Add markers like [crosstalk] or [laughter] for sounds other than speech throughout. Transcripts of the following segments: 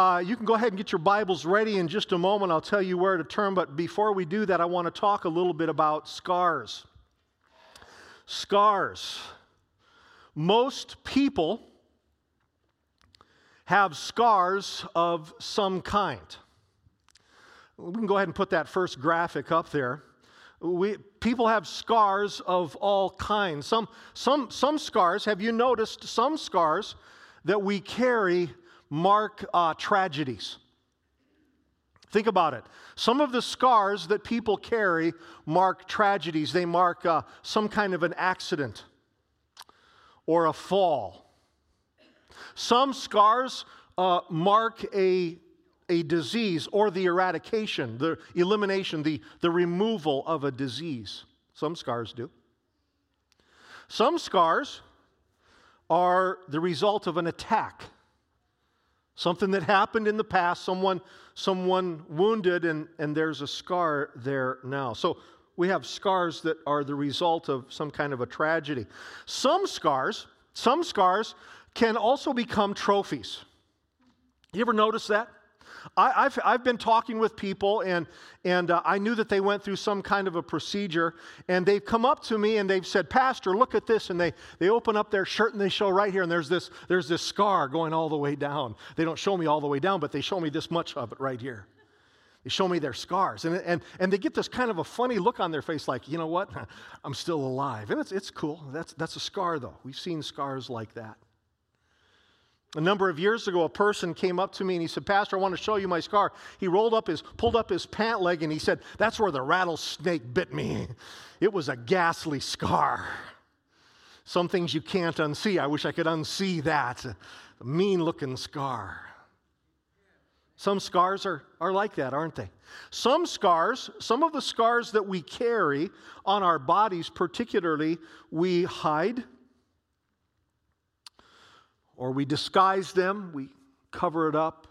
Uh, you can go ahead and get your Bibles ready in just a moment. I'll tell you where to turn. But before we do that, I want to talk a little bit about scars. Scars. Most people have scars of some kind. We can go ahead and put that first graphic up there. We, people have scars of all kinds. Some, some, some scars, have you noticed some scars that we carry mark uh, tragedies? Think about it. Some of the scars that people carry mark tragedies. They mark uh, some kind of an accident or a fall. Some scars uh, mark a a disease or the eradication, the elimination, the, the removal of a disease. Some scars do. Some scars are the result of an attack. Something that happened in the past, someone, someone wounded, and, and there's a scar there now. So we have scars that are the result of some kind of a tragedy. Some scars, some scars can also become trophies. You ever notice that? I, have I've been talking with people, and, and uh, I knew that they went through some kind of a procedure, and they've come up to me and they've said, Pastor, look at this. And they, they open up their shirt and they show right here, and there's this, there's this scar going all the way down. They don't show me all the way down, but they show me this much of it right here. They show me their scars. And, and, and they get this kind of a funny look on their face, like, you know what? [laughs] I'm still alive. And it's, it's cool. That's, that's a scar, though. We've seen scars like that. A number of years ago, a person came up to me and he said, Pastor, I want to show you my scar. He rolled up his, pulled up his pant leg and he said, That's where the rattlesnake bit me. It was a ghastly scar. Some things you can't unsee. I wish I could unsee that. A mean looking scar. Some scars are, are like that, aren't they? Some scars, some of the scars that we carry on our bodies, particularly, we hide or we disguise them, we cover it up.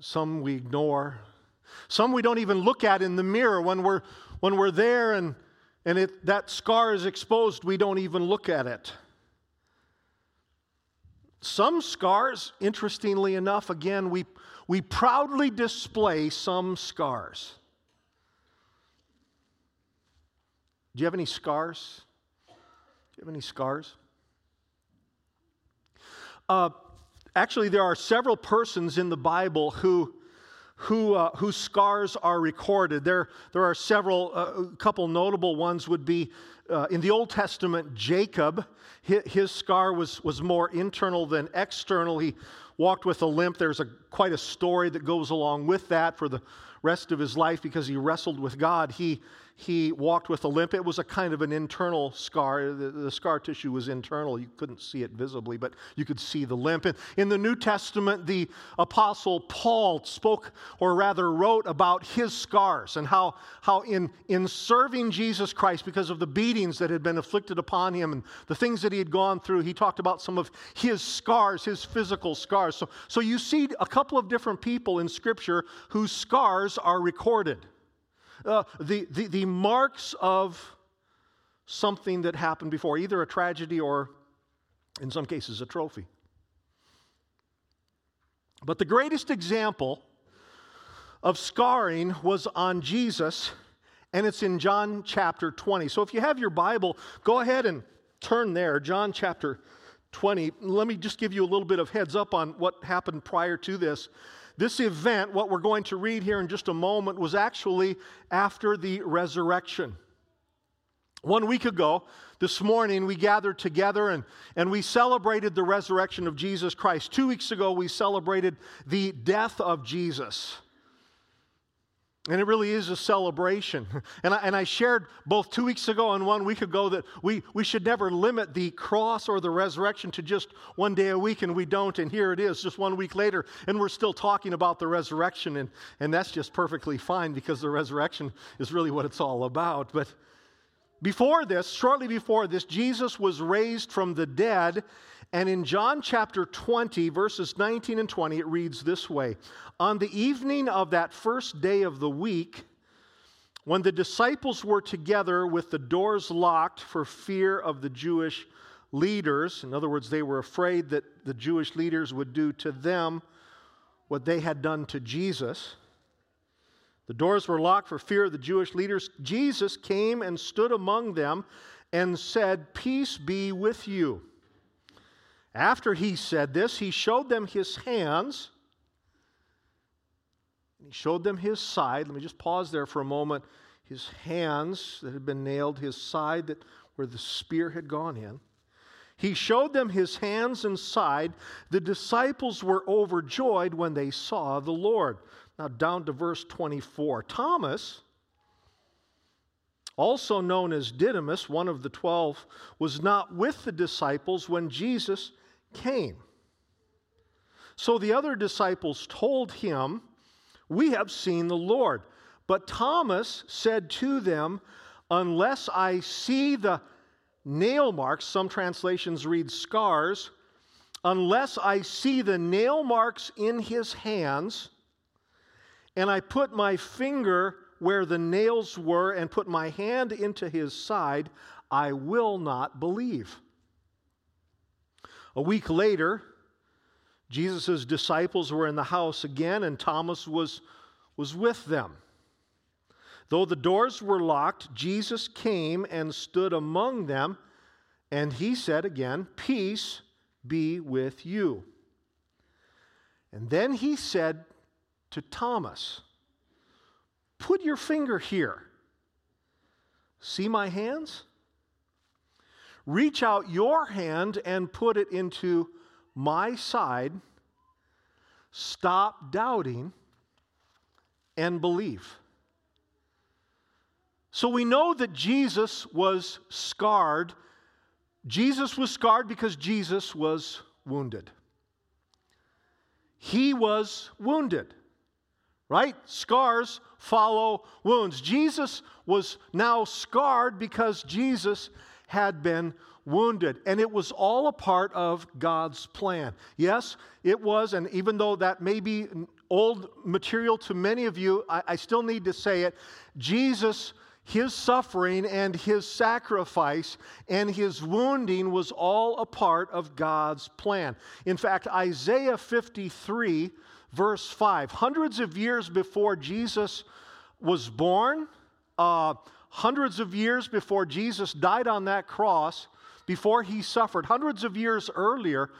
Some we ignore. Some we don't even look at in the mirror when we're, when we're there and, and it, that scar is exposed, we don't even look at it. Some scars, interestingly enough, again, we, we proudly display some scars. Do you have any scars? You have any scars? Uh, actually, there are several persons in the Bible who, who, uh, whose scars are recorded. There, there are several, uh, a couple notable ones would be uh, in the Old Testament, Jacob. His, his, scar was, was more internal than external. He walked with a limp. There's a, quite a story that goes along with that for the rest of his life because he wrestled with God. He, he walked with a limp. It was a kind of an internal scar. The, the, scar tissue was internal. You couldn't see it visibly, but you could see the limp. And in the New Testament, the Apostle Paul spoke, or rather wrote, about his scars and how, how in, in serving Jesus Christ, because of the beatings that had been inflicted upon him and the things that he had gone through, he talked about some of his scars, his physical scars. So, so you see a couple of different people in Scripture whose scars are recorded uh, the, the, the marks of something that happened before, either a tragedy or, in some cases, a trophy. But the greatest example of scarring was on Jesus, and it's in John chapter 20. So if you have your Bible, go ahead and turn there, John chapter 20. Let me just give you a little bit of heads up on what happened prior to this. This event, what we're going to read here in just a moment, was actually after the resurrection. One week ago, this morning, we gathered together and, and we celebrated the resurrection of Jesus Christ. Two weeks ago, we celebrated the death of Jesus. And it really is a celebration. [laughs] And I, and I shared both two weeks ago and one week ago that we, we should never limit the cross or the resurrection to just one day a week, and we don't. And here it is, just one week later, and we're still talking about the resurrection. And, and that's just perfectly fine because the resurrection is really what it's all about. But before this, shortly before this, Jesus was raised from the dead. And in John chapter 20, verses 19 and 20, it reads this way On the evening of that first day of the week, when the disciples were together with the doors locked for fear of the Jewish leaders. In other words, they were afraid that the Jewish leaders would do to them what they had done to Jesus. The doors were locked for fear of the Jewish leaders. Jesus came and stood among them and said, Peace be with you. After he said this, he showed them his hands. and He showed them his side. Let me just pause there for a moment. His hands that had been nailed, his side that where the spear had gone in. He showed them his hands and side. The disciples were overjoyed when they saw the Lord. Now, down to verse 24. Thomas, also known as Didymus, one of the twelve, was not with the disciples when Jesus came. So the other disciples told him, We have seen the Lord. But Thomas said to them, Unless I see the nail marks, some translations read scars, unless I see the nail marks in his hands, and I put my finger where the nails were and put my hand into his side, I will not believe. A week later, Jesus' disciples were in the house again, and Thomas was, was with them. Though the doors were locked, Jesus came and stood among them, and he said again, Peace be with you. And then he said to Thomas, Put your finger here. See my hands? Reach out your hand and put it into my side. Stop doubting and believe. So we know that Jesus was scarred. Jesus was scarred because Jesus was wounded. He was wounded, right? Scars follow wounds. Jesus was now scarred because Jesus had been wounded. And it was all a part of God's plan. Yes, it was, and even though that may be old material to many of you, I, I still need to say it. Jesus his suffering and his sacrifice and his wounding was all a part of God's plan. In fact, Isaiah 53, verse 5, hundreds of years before Jesus was born, uh, hundreds of years before Jesus died on that cross, before he suffered, hundreds of years earlier,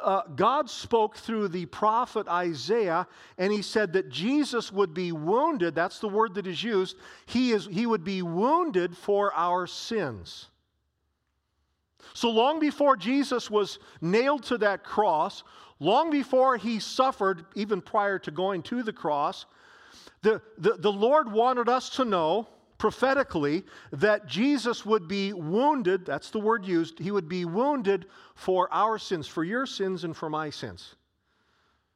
uh, God spoke through the prophet Isaiah, and he said that Jesus would be wounded. That's the word that is used. He, is, he would be wounded for our sins. So long before Jesus was nailed to that cross, long before he suffered, even prior to going to the cross, the, the, the Lord wanted us to know prophetically that Jesus would be wounded, that's the word used, he would be wounded for our sins, for your sins and for my sins.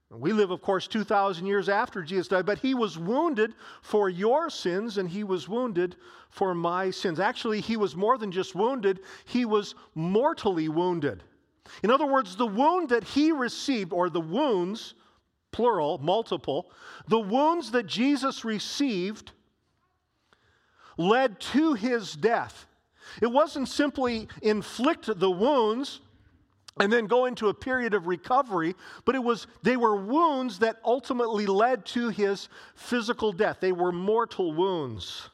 We live, of course, 2,000 years after Jesus died, but he was wounded for your sins and he was wounded for my sins. Actually, he was more than just wounded, he was mortally wounded. In other words, the wound that he received, or the wounds, plural, multiple, the wounds that Jesus received led to his death. It wasn't simply inflict the wounds and then go into a period of recovery, but it was they were wounds that ultimately led to his physical death. They were mortal wounds.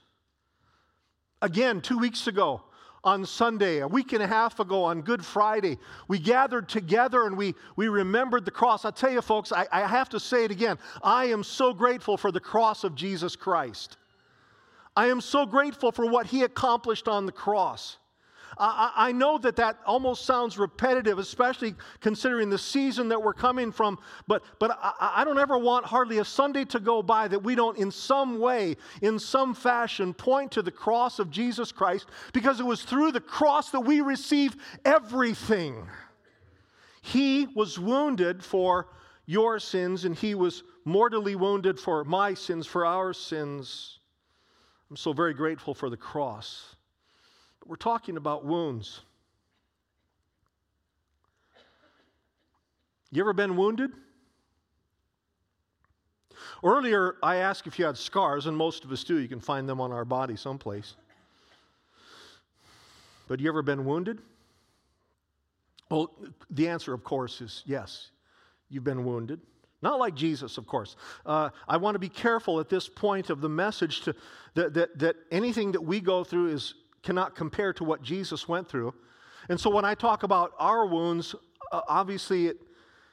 Again, 2 weeks ago, on Sunday, a week and a half ago on Good Friday, we gathered together and we, we remembered the cross. I tell you, folks, I, I have to say it again. I am so grateful for the cross of Jesus Christ. I am so grateful for what he accomplished on the cross. I, I, know that that almost sounds repetitive, especially considering the season that we're coming from, but, but I, I don't ever want hardly a Sunday to go by that we don't, in some way, in some fashion, point to the cross of Jesus Christ because it was through the cross that we receive everything. He was wounded for your sins, and He was mortally wounded for my sins, for our sins. I'm so very grateful for the cross. But we're talking about wounds. You ever been wounded? Earlier, I asked if you had scars, and most of us do. You can find them on our body someplace. But you ever been wounded? Well, the answer, of course, is yes. You've been wounded. Not like Jesus, of course. Uh, I want to be careful at this point of the message to, that, that, that anything that we go through is, cannot compare to what Jesus went through. And so when I talk about our wounds, uh, obviously it,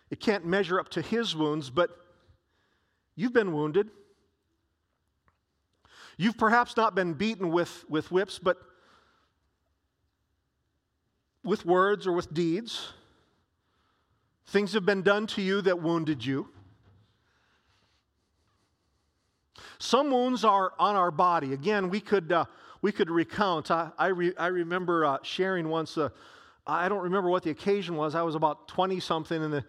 it can't measure up to his wounds, but you've been wounded. You've perhaps not been beaten with, with whips, but with words or with deeds. Things have been done to you that wounded you. Some wounds are on our body. Again, we could, uh, we could recount. I, I, re, I remember uh, sharing once, uh, I don't remember what the occasion was. I was about 20 something, and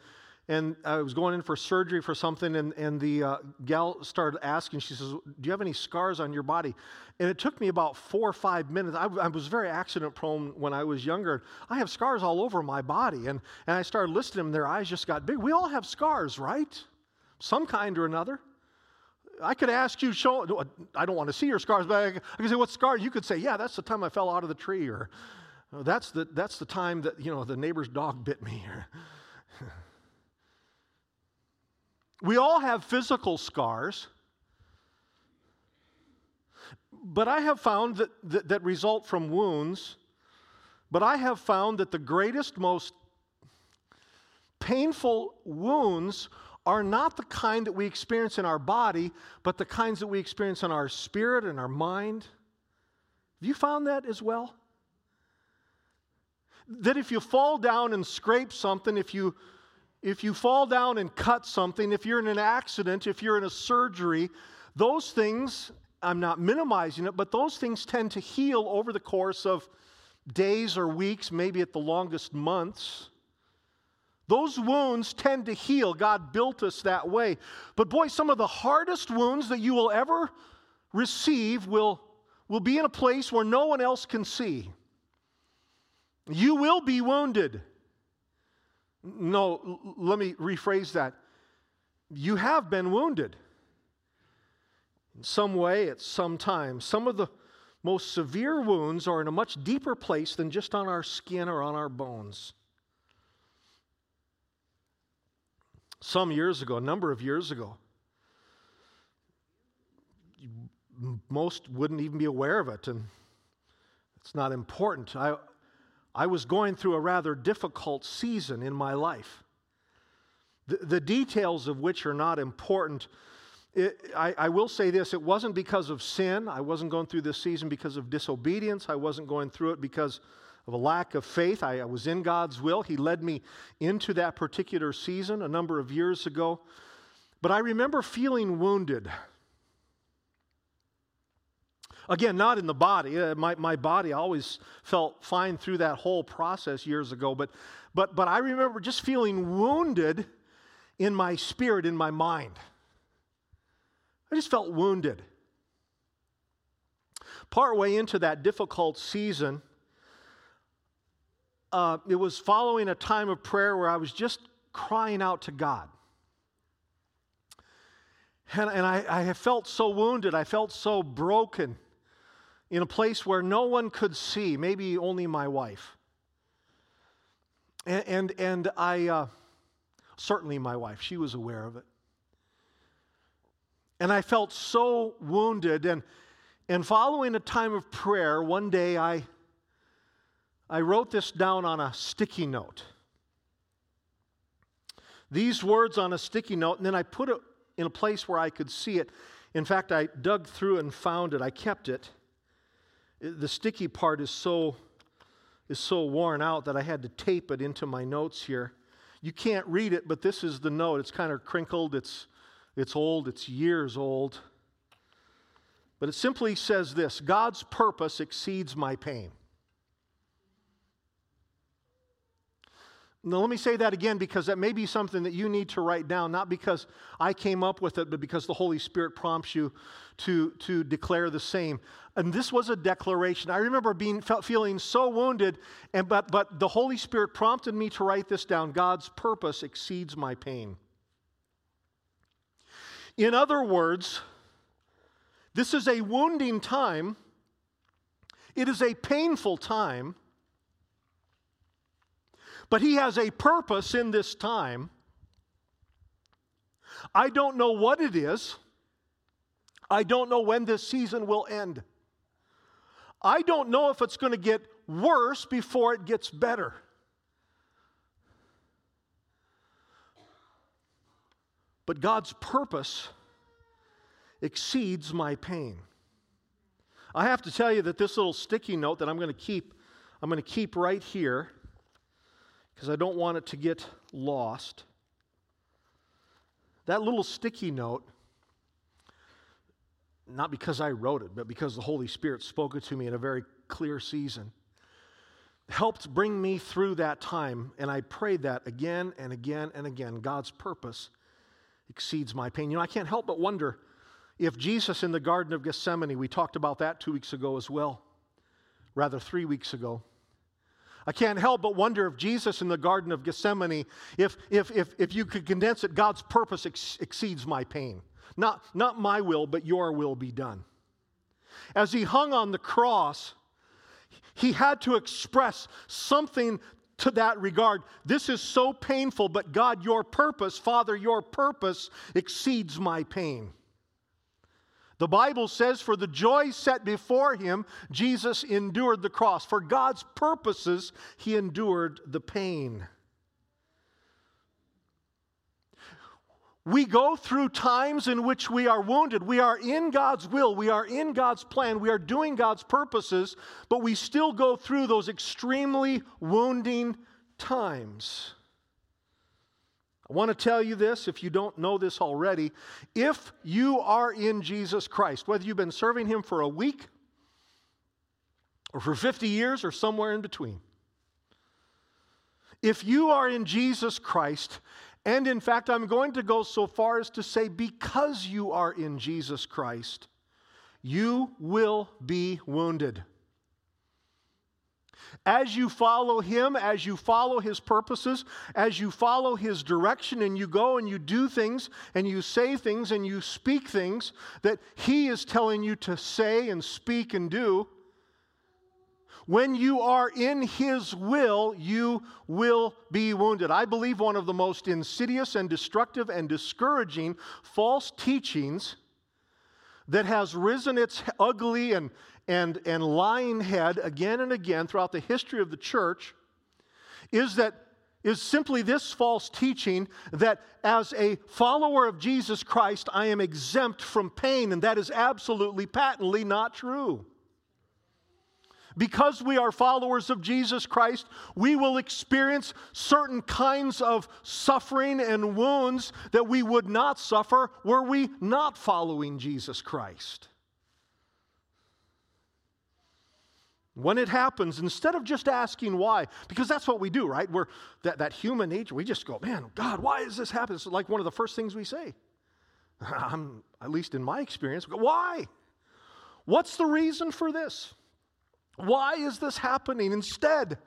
and I was going in for surgery for something, and, and the uh, gal started asking, she says, Do you have any scars on your body? And it took me about four or five minutes. I, I was very accident prone when I was younger. I have scars all over my body. And, and I started listening to them, their eyes just got big. We all have scars, right? Some kind or another. I could ask you, show, I don't want to see your scars, but I, could say, What scar? You could say, Yeah, that's the time I fell out of the tree, or oh, that's the, that's the time that, you know, the neighbor's dog bit me. [laughs] We all have physical scars, but I have found that, that, that, result from wounds. But I have found that the greatest, most painful wounds are not the kind that we experience in our body, but the kinds that we experience in our spirit and our mind. Have you found that as well? That if you fall down and scrape something, if you if you fall down and cut something, if you're in an accident, if you're in a surgery, those things, I'm not minimizing it, but those things tend to heal over the course of days or weeks, maybe at the longest months. Those wounds tend to heal. God built us that way. But boy, some of the hardest wounds that you will ever receive will, will be in a place where no one else can see. You will be wounded. No, let me rephrase that. You have been wounded in some way at some time. Some of the most severe wounds are in a much deeper place than just on our skin or on our bones. Some years ago, a number of years ago, most wouldn't even be aware of it, and it's not important. I, I was going through a rather difficult season in my life, the, the details of which are not important. It, I, I, will say this it wasn't because of sin. I wasn't going through this season because of disobedience. I wasn't going through it because of a lack of faith. I, I was in God's will. He led me into that particular season a number of years ago. But I remember feeling wounded. Again, not in the body. Uh, my, my body always felt fine through that whole process years ago, but, but, but I remember just feeling wounded in my spirit, in my mind. I just felt wounded. Partway into that difficult season, uh, it was following a time of prayer where I was just crying out to God. And, and I, I felt so wounded. I felt so broken in a place where no one could see, maybe only my wife. And, and, and I, uh, certainly my wife, she was aware of it. And I felt so wounded. And, and following a time of prayer, one day I, I wrote this down on a sticky note. These words on a sticky note, and then I put it in a place where I could see it. In fact, I dug through and found it. I kept it the sticky part is so is so worn out that I had to tape it into my notes here. You can't read it, but this is the note. It's kind of crinkled, it's it's old, it's years old. But it simply says this God's purpose exceeds my pain. Now, let me say that again because that may be something that you need to write down, not because I came up with it, but because the Holy Spirit prompts you to, to declare the same. And this was a declaration. I remember being feeling so wounded, and, but, but the Holy Spirit prompted me to write this down God's purpose exceeds my pain. In other words, this is a wounding time, it is a painful time But He has a purpose in this time. I don't know what it is. I don't know when this season will end. I don't know if it's going to get worse before it gets better. But God's purpose exceeds my pain. I have to tell you that this little sticky note that I'm going to keep, I'm going to keep right here because I don't want it to get lost. That little sticky note, not because I wrote it, but because the Holy Spirit spoke it to me in a very clear season, helped bring me through that time. And I prayed that again and again and again. God's purpose exceeds my pain. You know, I can't help but wonder if Jesus in the Garden of Gethsemane, we talked about that two weeks ago as well, rather, three weeks ago. I can't help but wonder if Jesus in the Garden of Gethsemane, if, if, if, if you could condense it, God's purpose ex- exceeds my pain. Not, not my will, but your will be done. As he hung on the cross, he had to express something to that regard. This is so painful, but God, your purpose, Father, your purpose exceeds my pain. The Bible says, for the joy set before him, Jesus endured the cross. For God's purposes, he endured the pain. We go through times in which we are wounded. We are in God's will. We are in God's plan. We are doing God's purposes, but we still go through those extremely wounding times. I want to tell you this if you don't know this already. If you are in Jesus Christ, whether you've been serving Him for a week or for 50 years or somewhere in between, if you are in Jesus Christ, and in fact, I'm going to go so far as to say, because you are in Jesus Christ, you will be wounded. As you follow Him, as you follow His purposes, as you follow His direction, and you go and you do things, and you say things, and you speak things that He is telling you to say and speak and do, when you are in His will, you will be wounded. I believe one of the most insidious and destructive and discouraging false teachings that has risen its ugly and, and, and lying head again and again throughout the history of the church is that is simply this false teaching that as a follower of Jesus Christ, I am exempt from pain, and that is absolutely patently not true. Because we are followers of Jesus Christ, we will experience certain kinds of suffering and wounds that we would not suffer were we not following Jesus Christ. When it happens, instead of just asking why, because that's what we do, right? We're that, that human nature, we just go, man, God, why is this happening? It's like one of the first things we say. [laughs] I'm, at least in my experience, why? What's the reason for this? Why is this happening? Instead,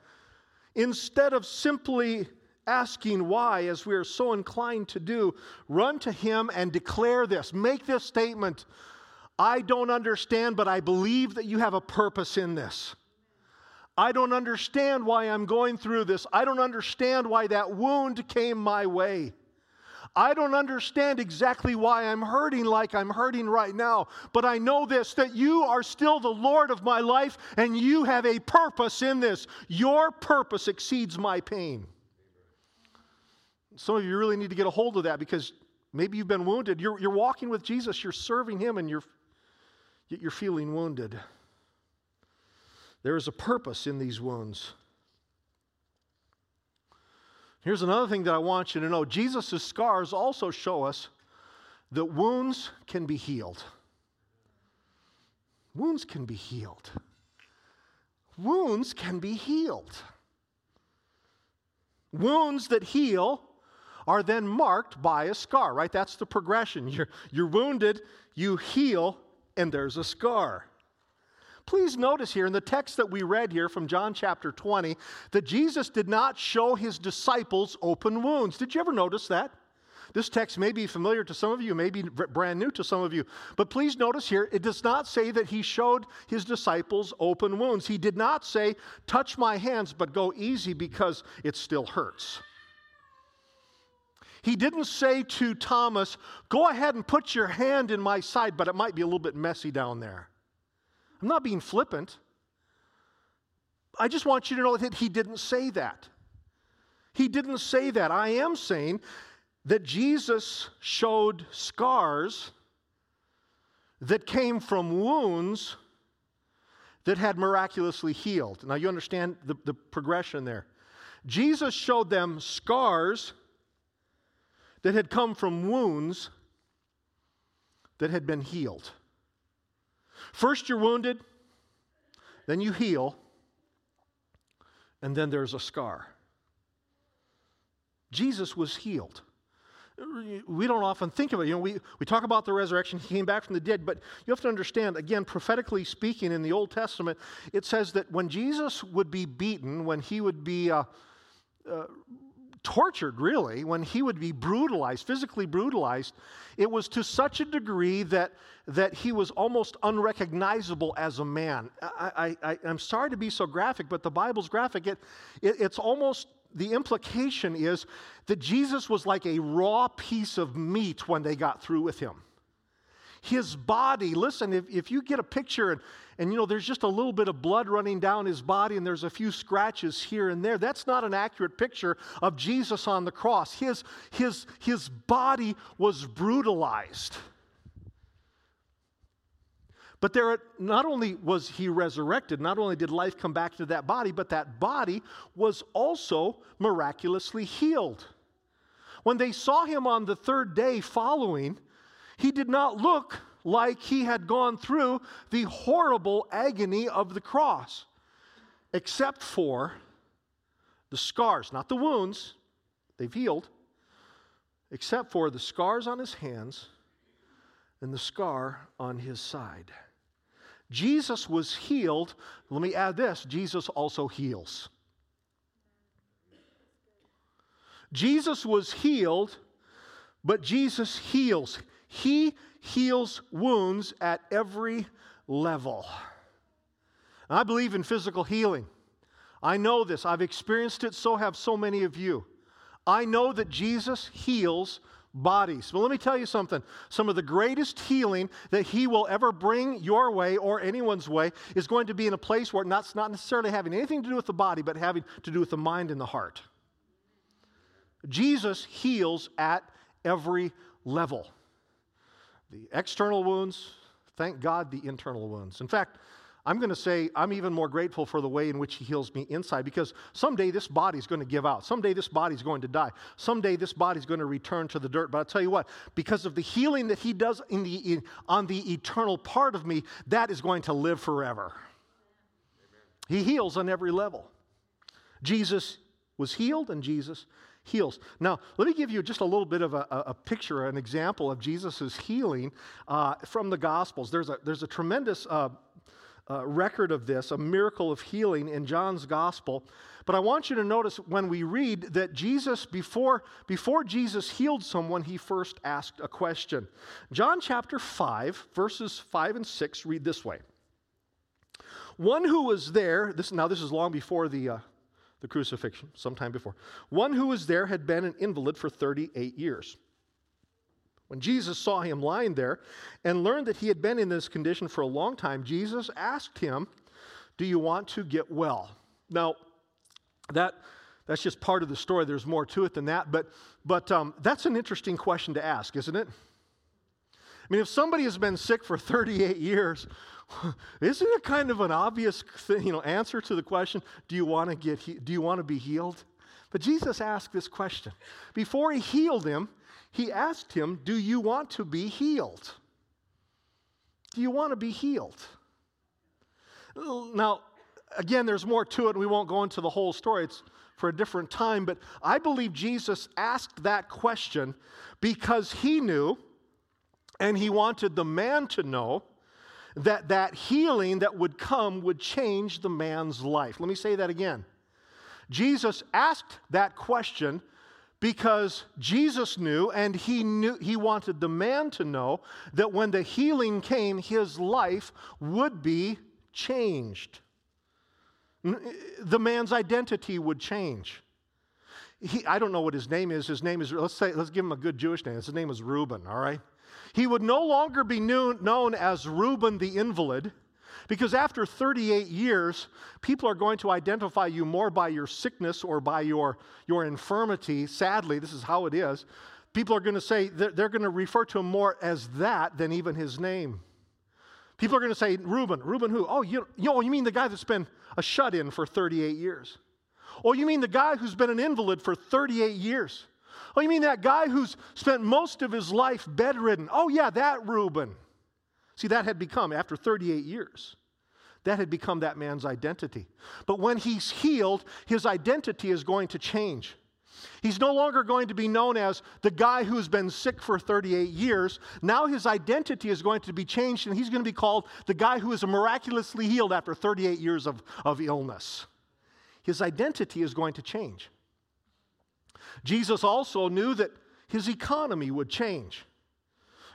instead of simply asking why, as we are so inclined to do, run to Him and declare this. Make this statement I don't understand, but I believe that you have a purpose in this. I don't understand why I'm going through this. I don't understand why that wound came my way. I don't understand exactly why I'm hurting like I'm hurting right now, but I know this that you are still the Lord of my life and you have a purpose in this. Your purpose exceeds my pain. Some of you really need to get a hold of that because maybe you've been wounded. You're, you're walking with Jesus, you're serving Him, and you're, you're feeling wounded. There is a purpose in these wounds. Here's another thing that I want you to know Jesus' scars also show us that wounds can be healed. Wounds can be healed. Wounds can be healed. Wounds that heal are then marked by a scar, right? That's the progression. You're, you're wounded, you heal, and there's a scar. Please notice here in the text that we read here from John chapter 20 that Jesus did not show his disciples open wounds. Did you ever notice that? this text may be familiar to some of you, may be brand new to some of you. But please notice here, it does not say that he showed his disciples open wounds. He did not say, touch my hands, but go easy because it still hurts. He didn't say to Thomas, go ahead and put your hand in my side, but it might be a little bit messy down there. I'm not being flippant. I just want you to know that he didn't say that. He didn't say that. I am saying that Jesus showed scars that came from wounds that had miraculously healed. Now, you understand the, the progression there. Jesus showed them scars that had come from wounds that had been healed. First, you're wounded, then you heal, and then there's a scar. Jesus was healed. We don't often think of it. You know, we, we talk about the resurrection, he came back from the dead, but you have to understand, again, prophetically speaking, in the Old Testament, it says that when Jesus would be beaten, when he would be uh, uh, tortured, really, when he would be brutalized, physically brutalized, it was to such a degree that, that he was almost unrecognizable as a man. I, I, I'm sorry to be so graphic, but the Bible's graphic. It, it, it's almost, the implication is that Jesus was like a raw piece of meat when they got through with him. His body, listen, if, if you get a picture and and you know, there's just a little bit of blood running down his body and there's a few scratches here and there. That's not an accurate picture of Jesus on the cross. His, his, his body was brutalized. But there, not only was he resurrected, not only did life come back to that body, but that body was also miraculously healed. When they saw him on the third day following, he did not look like he had gone through the horrible agony of the cross, except for the scars, not the wounds, they've healed, except for the scars on his hands and the scar on his side. Jesus was healed. Let me add this Jesus also heals. Jesus was healed, but Jesus heals. He heals wounds at every level. I believe in physical healing. I know this. I've experienced it, so have so many of you. I know that Jesus heals bodies. But let me tell you something. Some of the greatest healing that He will ever bring your way or anyone's way is going to be in a place where it's not necessarily having anything to do with the body, but having to do with the mind and the heart. Jesus heals at every level the external wounds, thank God, the internal wounds. In fact, I'm going to say I'm even more grateful for the way in which He heals me inside because someday this body's going to give out. Someday this body's going to die. Someday this body's going to return to the dirt. But I'll tell you what, because of the healing that He does in the, in, on the eternal part of me, that is going to live forever. Amen. He heals on every level. Jesus was healed and Jesus heals. Now, let me give you just a little bit of a, a picture, an example of Jesus' healing uh, from the Gospels. There's a, there's a tremendous uh, uh, record of this, a miracle of healing in John's Gospel. But I want you to notice when we read that Jesus, before, before Jesus healed someone, he first asked a question. John chapter 5, verses 5 and 6 read this way. One who was there, this, now this is long before the, uh, the crucifixion, sometime before. One who was there had been an invalid for 38 years. When Jesus saw him lying there and learned that he had been in this condition for a long time, Jesus asked him, Do you want to get well? Now, that, that's just part of the story. There's more to it than that, but, but um, that's an interesting question to ask, isn't it? I mean, if somebody has been sick for 38 years, [laughs] isn't it kind of an obvious you know, answer to the question, do you want to get he- do you want to be healed? But Jesus asked this question. Before he healed him, he asked him, "Do you want to be healed?" Do you want to be healed? Now, again, there's more to it. We won't go into the whole story. It's for a different time, but I believe Jesus asked that question because he knew and he wanted the man to know that that healing that would come would change the man's life. Let me say that again. Jesus asked that question because Jesus knew and he knew he wanted the man to know that when the healing came his life would be changed. Eh, the man's identity would change. He, I don't know what his name is. His name is, let's say, let's give him a good Jewish name. His name is Reuben, all right? He would no longer be known as Reuben the invalid, because after 38 years, people are going to identify you more by your sickness or by your, your infirmity. Sadly, this is how it is. People are going to say, they're, they're going to refer to him more as that than even his name. People are going to say, Reuben. Reuben who? Oh, you, you, know, you mean the guy that's been a shut in for 38 years? Oh, you mean the guy who's been an invalid for 38 years? Oh, you mean that guy who's spent most of his life bedridden? Oh, yeah, that Reuben. See, that had become, after 38 years, that had become that man's identity. But when he's healed, his identity is going to change. He's no longer going to be known as the guy who's been sick for 38 years. Now his identity is going to be changed, and he's going to be called the guy who is miraculously healed after 38 years of, of illness. His identity is going to change. Jesus also knew that his economy would change.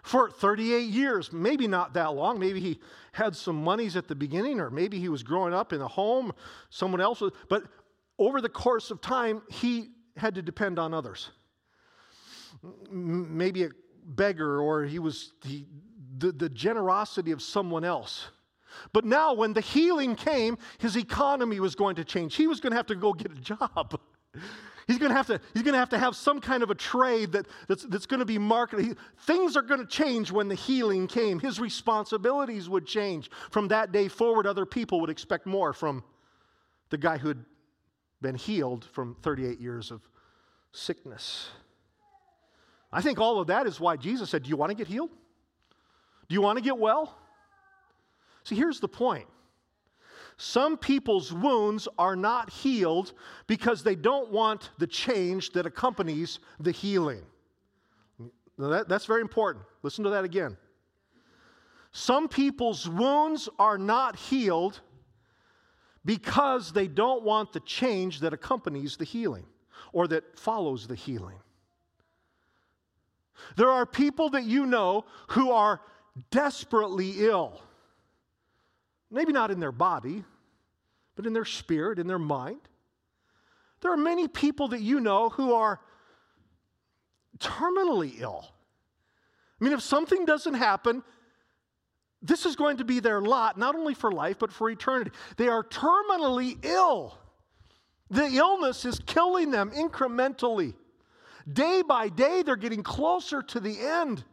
For 38 years, maybe not that long, maybe he had some monies at the beginning, or maybe he was growing up in a home, someone else was, but over the course of time, he had to depend on others. Maybe a beggar, or he was the, the, the generosity of someone else. But now, when the healing came, his economy was going to change. He was going to have to go get a job. [laughs] He's going to have to, he's going to, have, to have some kind of a trade that, that's, that's going to be marketed. Things are going to change when the healing came. His responsibilities would change. From that day forward, other people would expect more from the guy who had been healed from 38 years of sickness. I think all of that is why Jesus said, Do you want to get healed? Do you want to get well? See, here's the point some people's wounds are not healed because they don't want the change that accompanies the healing. That, that's very important. Listen to that again. Some people's wounds are not healed because they don't want the change that accompanies the healing or that follows the healing. There are people that you know who are desperately ill. Maybe not in their body, but in their spirit, in their mind. There are many people that you know who are terminally ill. I mean, if something doesn't happen, this is going to be their lot, not only for life, but for eternity. They are terminally ill. The illness is killing them incrementally. Day by day, they're getting closer to the end.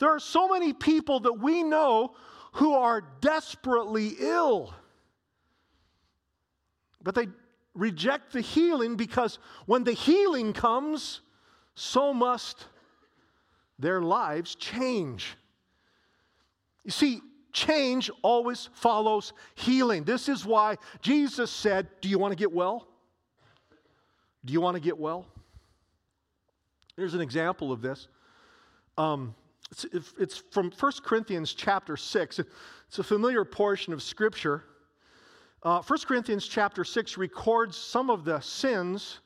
There are so many people that we know who are desperately ill. But they reject the healing because when the healing comes, so must their lives change. You see, change always follows healing. This is why Jesus said, Do you want to get well? Do you want to get well? Here's an example of this. Um, it's, it's, from 1 Corinthians chapter 6. It's a familiar portion of Scripture. Uh, 1 Corinthians chapter 6 records some of the sins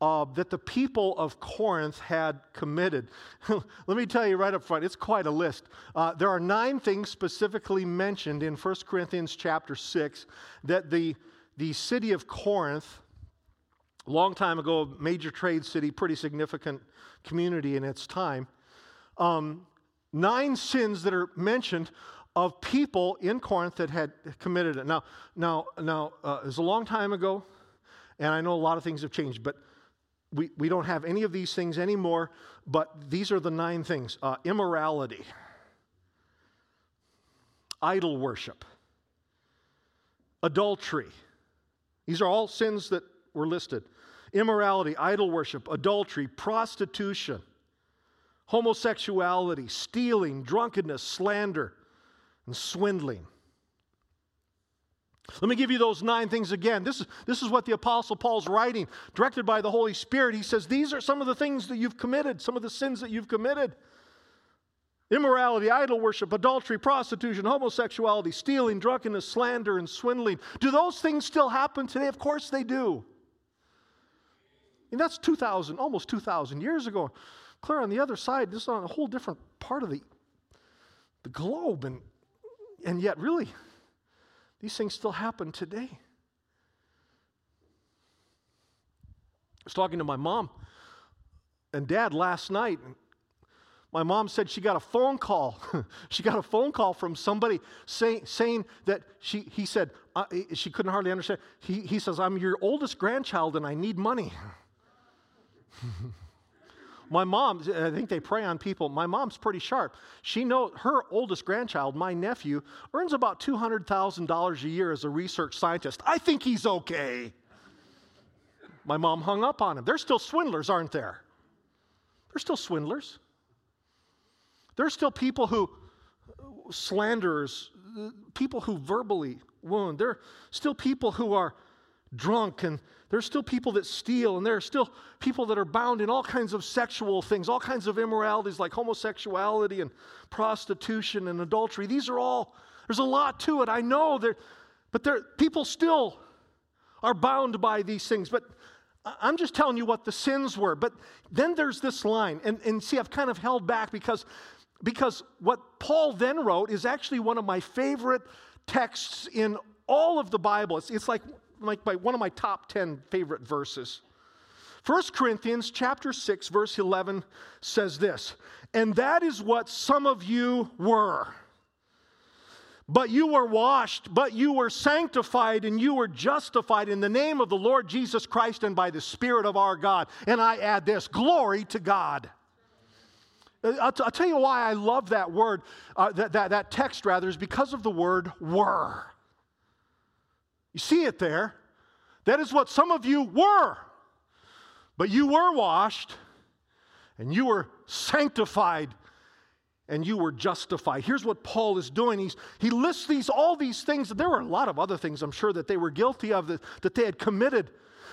uh, that the people of Corinth had committed. [laughs] Let me tell you right up front, it's quite a list. Uh, there are nine things specifically mentioned in 1 Corinthians chapter 6 that the, the city of Corinth, long time ago, a major trade city, pretty significant community in its time, um, nine sins that are mentioned of people in Corinth that had committed it. Now, now, now, uh, it was a long time ago, and I know a lot of things have changed, but we, we don't have any of these things anymore. But these are the nine things uh, immorality, idol worship, adultery. These are all sins that were listed immorality, idol worship, adultery, prostitution, homosexuality, stealing, drunkenness, slander and swindling. Let me give you those nine things again. This is, this is what the Apostle Paul's writing, directed by the Holy Spirit. He says, These are some of the things that you've committed, some of the sins that you've committed immorality, idol worship, adultery, prostitution, homosexuality, stealing, drunkenness, slander, and swindling. Do those things still happen today? Of course they do. And that's 2,000, almost 2,000 years ago. Clear on the other side, this is on a whole different part of the, the globe. And, and yet, really, these things still happen today. I was talking to my mom and dad last night. And My mom said she got a phone call. [laughs] she got a phone call from somebody say, saying that she, he said, uh, she couldn't hardly understand. He, he says, I'm your oldest grandchild and I need money. [laughs] my mom, I think they prey on people. My mom's pretty sharp. She knows her oldest grandchild, my nephew, earns about $200,000 a year as a research scientist. I think he's okay. My mom hung up on him. They're still swindlers, aren't there? They're still swindlers. There's still people who, slanderers, people who verbally wound. There are still people who are drunk, and there's still people that steal, and there are still people that are bound in all kinds of sexual things, all kinds of immoralities like homosexuality and prostitution and adultery. These are all, there's a lot to it. I know but there, people still are bound by these things. But I'm just telling you what the sins were. But then there's this line, and, and see, I've kind of held back because because what Paul then wrote is actually one of my favorite texts in all of the Bible. It's, it's like, like my, one of my top 10 favorite verses. 1 Corinthians chapter 6 verse 11 says this, and that is what some of you were. But you were washed, but you were sanctified, and you were justified in the name of the Lord Jesus Christ and by the Spirit of our God. And I add this glory to God. I'll, t- I'll, tell you why I love that word, uh, that, that, that text rather, is because of the word were. You see it there? That is what some of you were. But you were washed, and you were sanctified, and you were justified. Here's what Paul is doing. He's, he lists these, all these things. There were a lot of other things I'm sure that they were guilty of, that, that they had committed.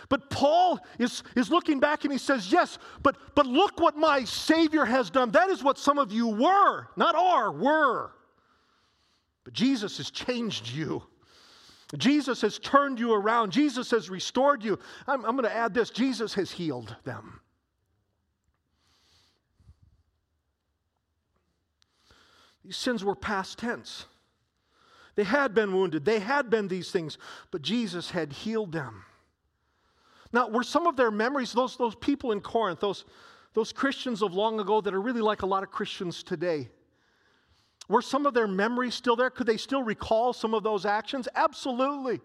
But Paul is, is looking back and he says, Yes, but, but look what my Savior has done. That is what some of you were, not are, were. But Jesus has changed you. Jesus has turned you around. Jesus has restored you. I'm, I'm going to add this Jesus has healed them. These sins were past tense. They had been wounded, they had been these things, but Jesus had healed them. Now, were some of their memories, those, those people in Corinth, those, those Christians of long ago that are really like a lot of Christians today, were some of their memories still there? Could they still recall some of those actions? Absolutely.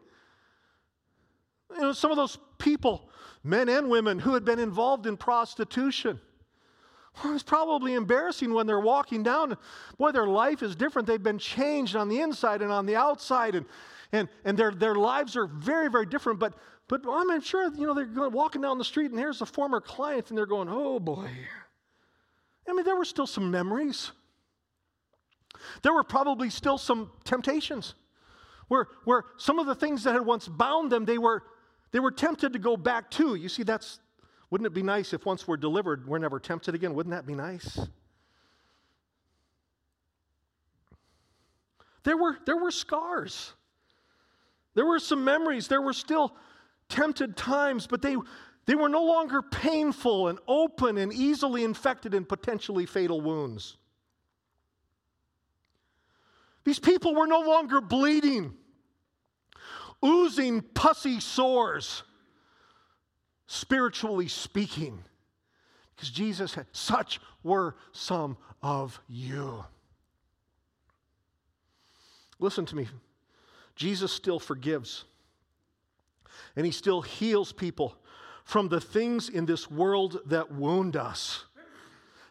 You know, some of those people, men and women, who had been involved in prostitution. Well, it's probably embarrassing when they're walking down. Boy, their life is different. They've been changed on the inside and on the outside, and, and, and their, their lives are very, very different. But but I'm sure, you know, they're walking down the street and here's a former client and they're going, oh boy. I mean, there were still some memories. There were probably still some temptations where, where some of the things that had once bound them, they were, they were tempted to go back to. You see, that's, wouldn't it be nice if once we're delivered, we're never tempted again? Wouldn't that be nice? There were, there were scars. There were some memories. There were still tempted times, but they, they were no longer painful and open and easily infected and potentially fatal wounds. These people were no longer bleeding, oozing pussy sores, spiritually speaking, because Jesus had, such were some of you. Listen to me. Jesus still forgives and He still heals people from the things in this world that wound us.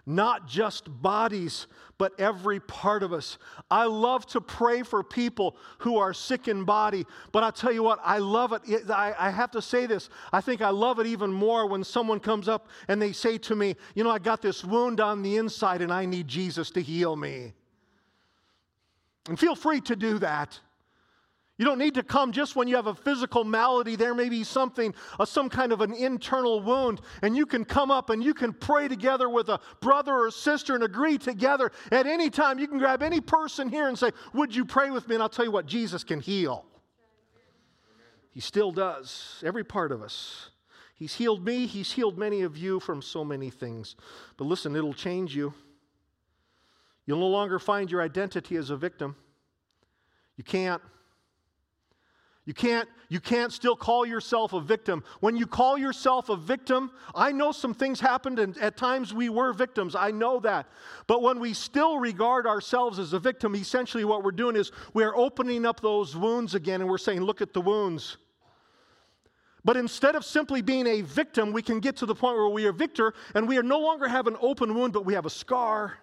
Not just bodies, but every part of us. I love to pray for people who are sick in body, but I'll tell you what, I love it. I, I have to say this. I think I love it even more when someone comes up and they say to me, You know, I got this wound on the inside and I need Jesus to heal me. And feel free to do that. You don't need to come just when you have a physical malady. There may be something, uh, some kind of an internal wound, and you can come up and you can pray together with a brother or sister and agree together. At any time, you can grab any person here and say, Would you pray with me? And I'll tell you what, Jesus can heal. He still does, every part of us. He's healed me, He's healed many of you from so many things. But listen, it'll change you. You'll no longer find your identity as a victim. You can't. You can't, you can't still call yourself a victim. When you call yourself a victim, I know some things happened and at times we were victims. I know that. But when we still regard ourselves as a victim, essentially what we're doing is we're opening up those wounds again and we're saying, look at the wounds. But instead of simply being a victim, we can get to the point where we are victor and we are no longer have an open wound, but we have a scar.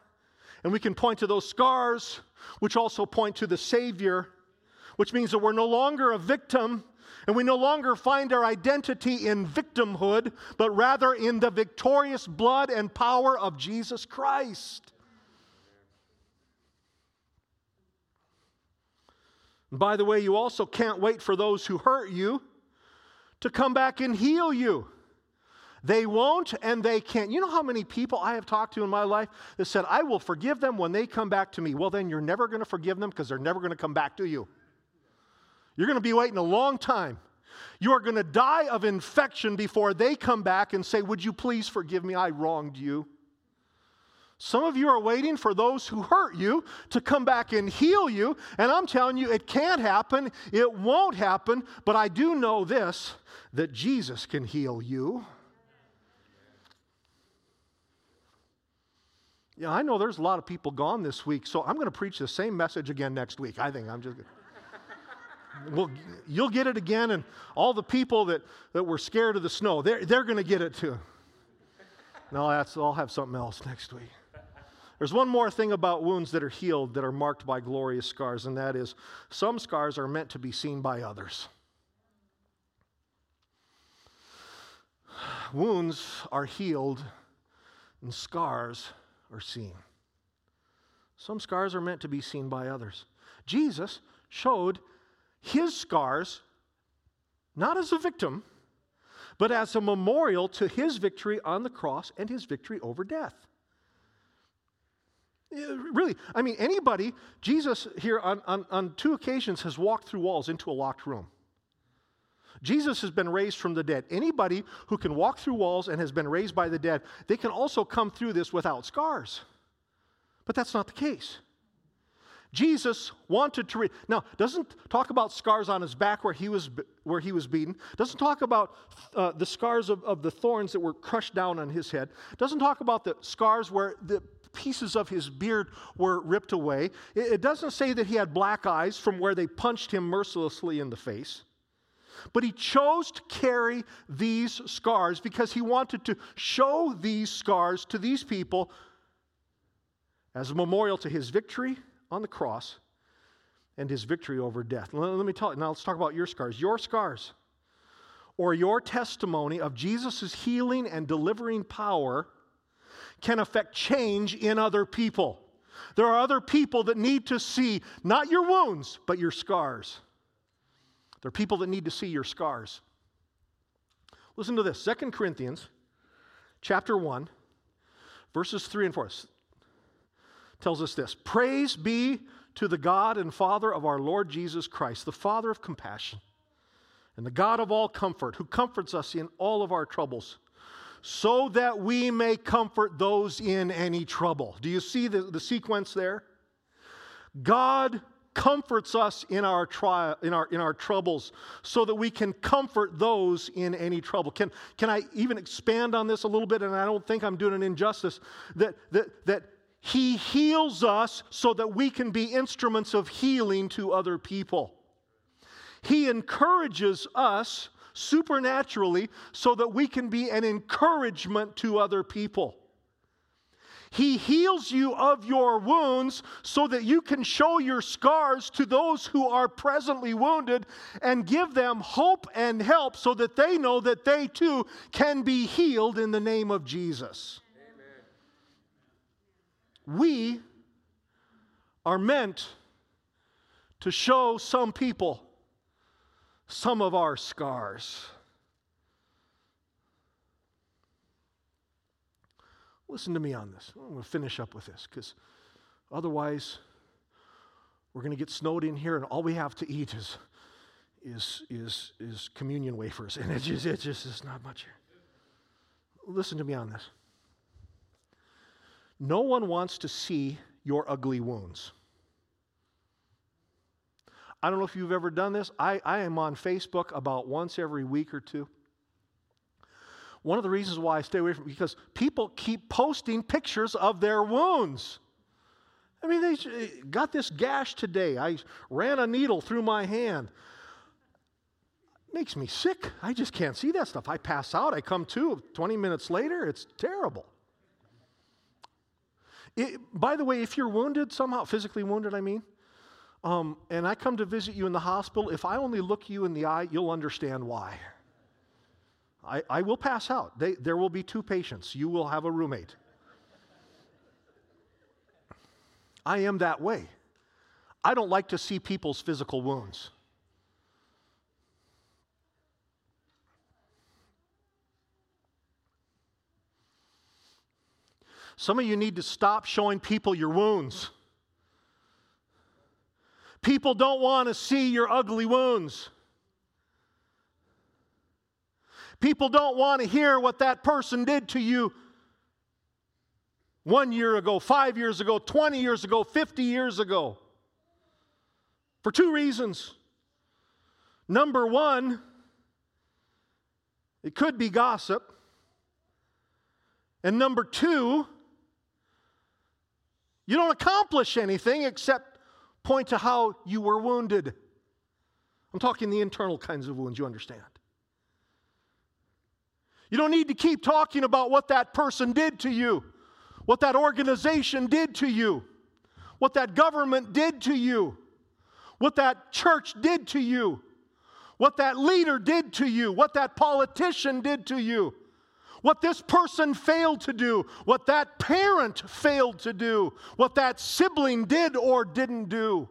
And we can point to those scars, which also point to the Savior which means that we're no longer a victim and we no longer find our identity in victimhood, but rather in the victorious blood and power of Jesus Christ. By the way, you also can't wait for those who hurt you to come back and heal you. They won't and they can't. You know how many people I have talked to in my life that said, I will forgive them when they come back to me? Well, then you're never going to forgive them because they're never going to come back to you. You're going to be waiting a long time. You are going to die of infection before they come back and say, Would you please forgive me? I wronged you. Some of you are waiting for those who hurt you to come back and heal you. And I'm telling you, it can't happen. It won't happen. But I do know this that Jesus can heal you. Yeah, I know there's a lot of people gone this week, so I'm going to preach the same message again next week. I think I'm just well, you'll get it again, and all the people that, that were scared of the snow, they're, they're going to get it too. No, that's, I'll have something else next week. There's one more thing about wounds that are healed that are marked by glorious scars, and that is some scars are meant to be seen by others. Wounds are healed, and scars are seen. Some scars are meant to be seen by others. Jesus showed his scars, not as a victim, but as a memorial to his victory on the cross and his victory over death. Really, I mean, anybody, Jesus here on, on, on two occasions has walked through walls into a locked room. Jesus has been raised from the dead. Anybody who can walk through walls and has been raised by the dead, they can also come through this without scars. But that's not the case. Jesus wanted to. Now, doesn't talk about scars on his back where he was, where he was beaten. Doesn't talk about uh, the scars of, of the thorns that were crushed down on his head. Doesn't talk about the scars where the pieces of his beard were ripped away. It, it doesn't say that he had black eyes from where they punched him mercilessly in the face. But he chose to carry these scars because he wanted to show these scars to these people as a memorial to his victory on the cross and his victory over death. Let, me tell you, now let's talk about your scars. Your scars or your testimony of Jesus' healing and delivering power can affect change in other people. There are other people that need to see not your wounds, but your scars. There are people that need to see your scars. Listen to this 2 Corinthians chapter 1, verses 3 and 4 tells us this Praise be to the God and Father of our Lord Jesus Christ, the Father of compassion and the God of all comfort, who comforts us in all of our troubles, so that we may comfort those in any trouble. Do you see the, the sequence there? God comforts us in our trial in our in our troubles so that we can comfort those in any trouble can can i even expand on this a little bit and i don't think i'm doing an injustice that that that he heals us so that we can be instruments of healing to other people. He encourages us supernaturally so that we can be an encouragement to other people. He heals you of your wounds so that you can show your scars to those who are presently wounded and give them hope and help so that they know that they too can be healed in the name of Jesus we are meant to show some people some of our scars. Listen to me on this. I'm going to finish up with this because otherwise we're going to get snowed in here and all we have to eat is, is, is, is communion wafers. And it just, it just is not much. Listen to me on this. No one wants to see your ugly wounds. I don't know if you've ever done this. I, I am on Facebook about once every week or two. One of the reasons why I stay away from because people keep posting pictures of their wounds. I mean, they got this gash today. I ran a needle through my hand. makes me sick. I just can't see that stuff. I pass out. I come to 20 minutes later. It's terrible. It, by the way, if you're wounded somehow, physically wounded, I mean, um, and I come to visit you in the hospital, if I only look you in the eye, you'll understand why. I, I will pass out. They, there will be two patients. You will have a roommate. I am that way. I don't like to see people's physical wounds. Some of you need to stop showing people your wounds. People don't want to see your ugly wounds. People don't want to hear what that person did to you one year ago, five years ago, 20 years ago, 50 years ago. For two reasons. Number one, it could be gossip. And number two, you don't accomplish anything except point to how you were wounded. I'm talking the internal kinds of wounds, you understand. You don't need to keep talking about what that person did to you, what that organization did to you, what that government did to you, what that church did to you, what that leader did to you, what that politician did to you what this person failed to do, what that parent failed to do, what that sibling did or didn't do.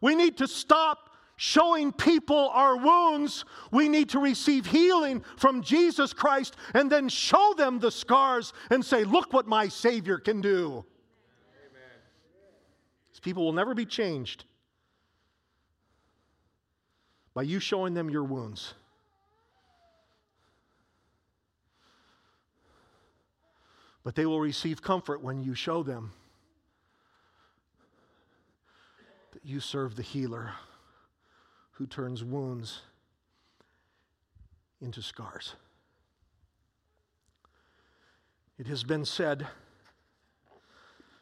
We need to stop showing people our wounds. We need to receive healing from Jesus Christ and then show them the scars and say, Look what my Savior can do. These people will never be changed by you showing them your wounds. But they will receive comfort when you show them that you serve the healer who turns wounds into scars. It has been said,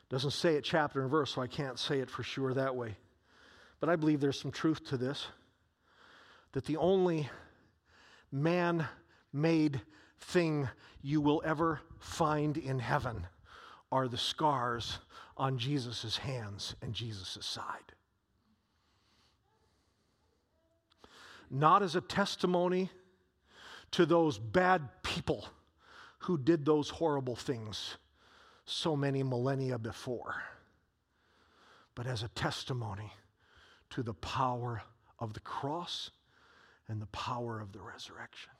doesn't say it chapter and verse, so I can't say it for sure that way. But I believe there's some truth to this that the only man made thing you will ever find in heaven are the scars on Jesus' hands and Jesus' side. Not as a testimony to those bad people who did those horrible things so many millennia before, but as a testimony to the power of the cross and the power of the resurrection.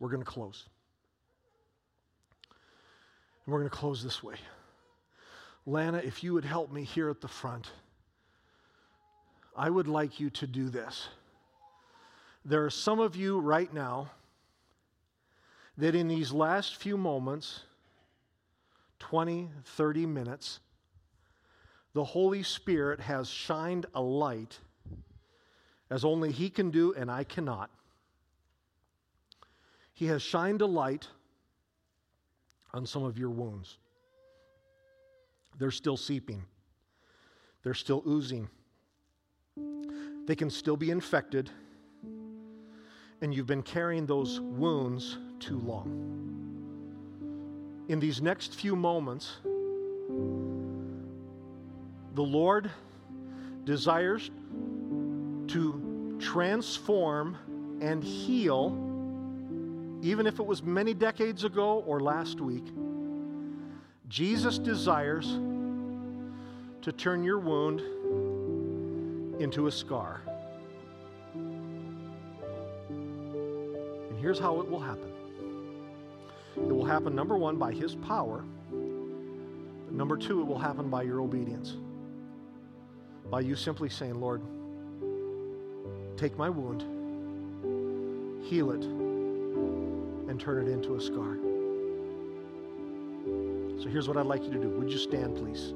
We're going to close. And we're going to close this way. Lana, if you would help me here at the front, I would like you to do this. There are some of you right now that in these last few moments, 20, 30 minutes, the Holy Spirit has shined a light as only He can do and I cannot. He has shined a light on some of your wounds. They're still seeping, they're still oozing, they can still be infected, and you've been carrying those wounds too long. In these next few moments, the Lord desires to transform and heal, even if it was many decades ago or last week. Jesus desires to turn your wound into a scar. And here's how it will happen it will happen, number one, by His power, number two, it will happen by your obedience by you simply saying, Lord, take my wound, heal it, and turn it into a scar. So here's what I'd like you to do. Would you stand, please?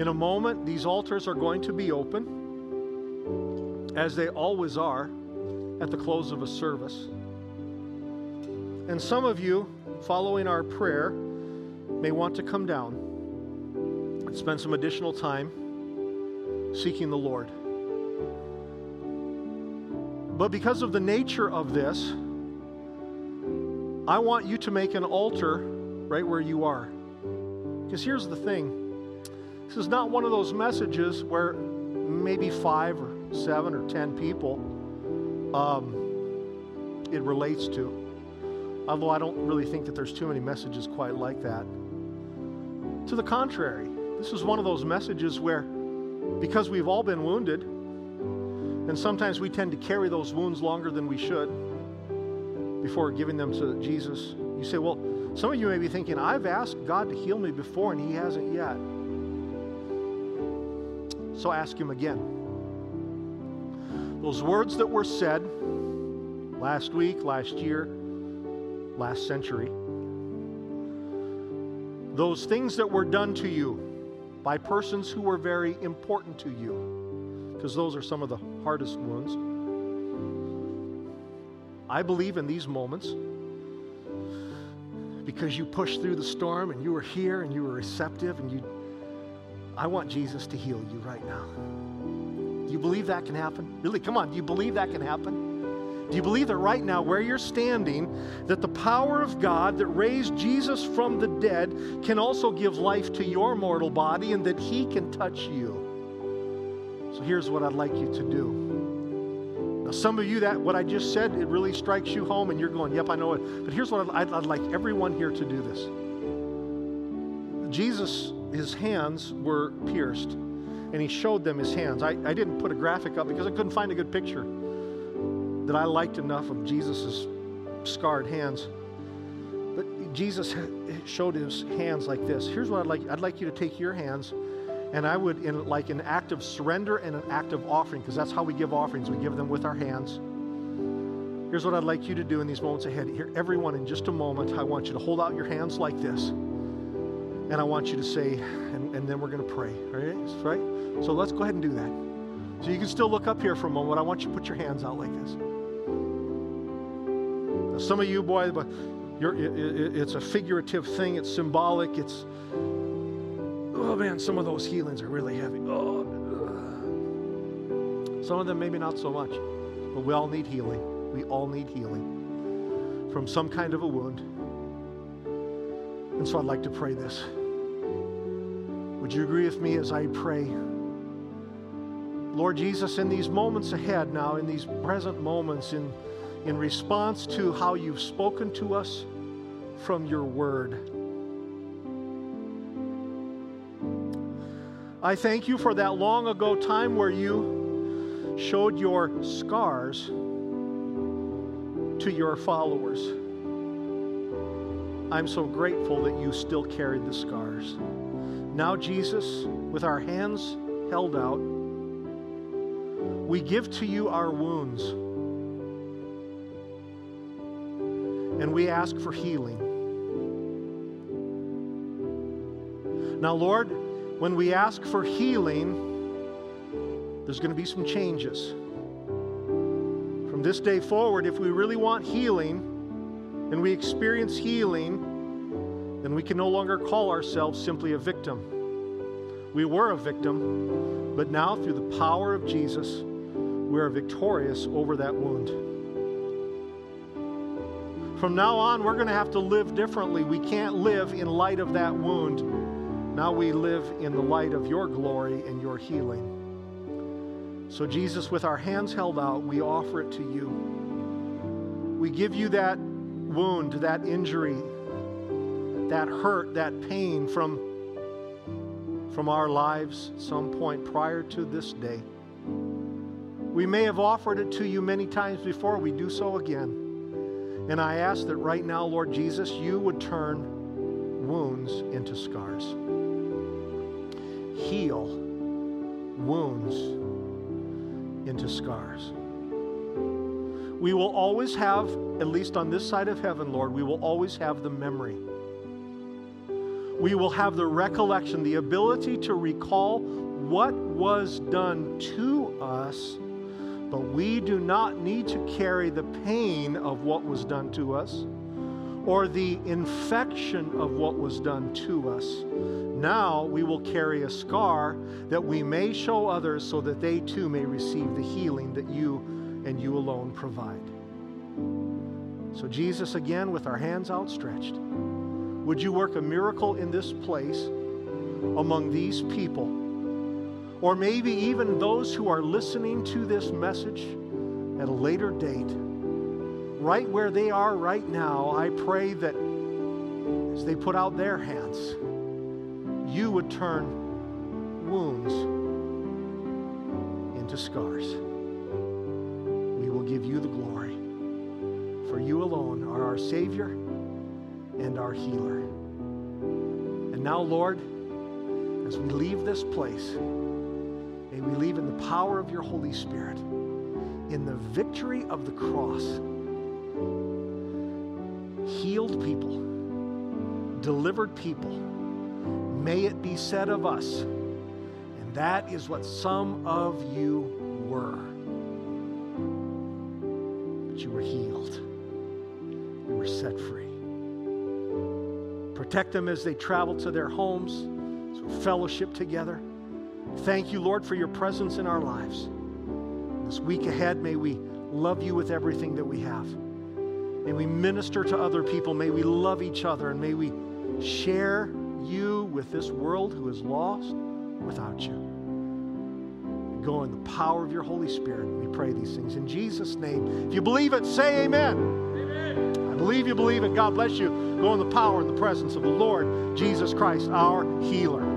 In a moment, these altars are going to be open, as they always are at the close of a service. And some of you, following our prayer, may want to come down spend some additional time seeking the Lord. But because of the nature of this, I want you to make an altar right where you are. Because here's the thing this is not one of those messages where maybe five or seven or ten people um, it relates to. Although I don't really think that there's too many messages quite like that. To the contrary, this is one of those messages where, because we've all been wounded, and sometimes we tend to carry those wounds longer than we should before giving them to Jesus. You say, well, some of you may be thinking, I've asked God to heal me before and He hasn't yet. So ask Him again. Those words that were said last week, last year, last century, those things that were done to you by persons who were very important to you, because those are some of the hardest wounds. I believe in these moments because you pushed through the storm and you were here and you were receptive and you I want Jesus to heal you right now. Do you believe that can happen? Really, come on, do you believe that can happen? Do you believe that right now, where you're standing, that the power of God that raised Jesus from the dead can also give life to your mortal body and that He can touch you? So here's what I'd like you to do. Now, some of you, that what I just said, it really strikes you home, and you're going, Yep, I know it. But here's what I'd, I'd, I'd like everyone here to do this. Jesus his hands were pierced, and he showed them his hands. I, I didn't put a graphic up because I couldn't find a good picture that I liked enough of Jesus' scarred hands. But Jesus showed his hands like this. Here's what I'd like I'd like you to take your hands, and I would, in like an act of surrender and an act of offering, because that's how we give offerings. We give them with our hands. Here's what I'd like you to do in these moments ahead. Here, everyone, in just a moment, I want you to hold out your hands like this. And I want you to say, and, and then we're going to pray. Right? Right? So let's go ahead and do that. So you can still look up here for a moment. I want you to put your hands out like this. Some of you, boy, but it, it's a figurative thing. It's symbolic. It's oh man, some of those healings are really heavy. Oh, some of them maybe not so much, but we all need healing. We all need healing from some kind of a wound. And so I'd like to pray this. Would you agree with me as I pray? Lord Jesus, in these moments ahead now, in these present moments, in, in response to how you've spoken to us from your word, I thank you for that long ago time where you showed your scars to your followers. I'm so grateful that you still carried the scars. Now, Jesus, with our hands held out, we give to you our wounds. And we ask for healing. Now, Lord, when we ask for healing, there's going to be some changes. From this day forward, if we really want healing and we experience healing, then we can no longer call ourselves simply a victim. We were a victim, but now through the power of Jesus, we are victorious over that wound. From now on, we're going to have to live differently. We can't live in light of that wound. Now we live in the light of your glory and your healing. So, Jesus, with our hands held out, we offer it to you. We give you that wound, that injury, that hurt, that pain from, from our lives some point prior to this day. We may have offered it to you many times before. We do so again. And I ask that right now, Lord Jesus, you would turn wounds into scars. Heal wounds into scars. We will always have, at least on this side of heaven, Lord, we will always have the memory. We will have the recollection, the ability to recall what was done to us, but we do not need to carry the pain of what was done to us or the infection of what was done to us. Now we will carry a scar that we may show others so that they too may receive the healing that you and you alone provide. So, Jesus, again, with our hands outstretched, would you work a miracle in this place among these people? Or maybe even those who are listening to this message at a later date right where they are right now, I pray that as they put out their hands, you would turn wounds into scars. We will give you the glory, for you alone are our Savior and our healer. And now, Lord, as we leave this place, we leave in the power of your Holy Spirit, in the victory of the cross healed people, delivered people. May it be said of us, and that is what some of you were. But you were healed, you were set free. Protect them as they travel to their homes, so fellowship together. Thank you, Lord, for your presence in our lives. This week ahead, may we love you with everything that we have. May we minister to other people. May we love each other. And may we share you with this world who is lost without you. Go in the power of your Holy Spirit. We pray these things in Jesus' name. If you believe it, say amen. amen. I believe you believe it. God bless you. Go in the power and the presence of the Lord Jesus Christ, our healer.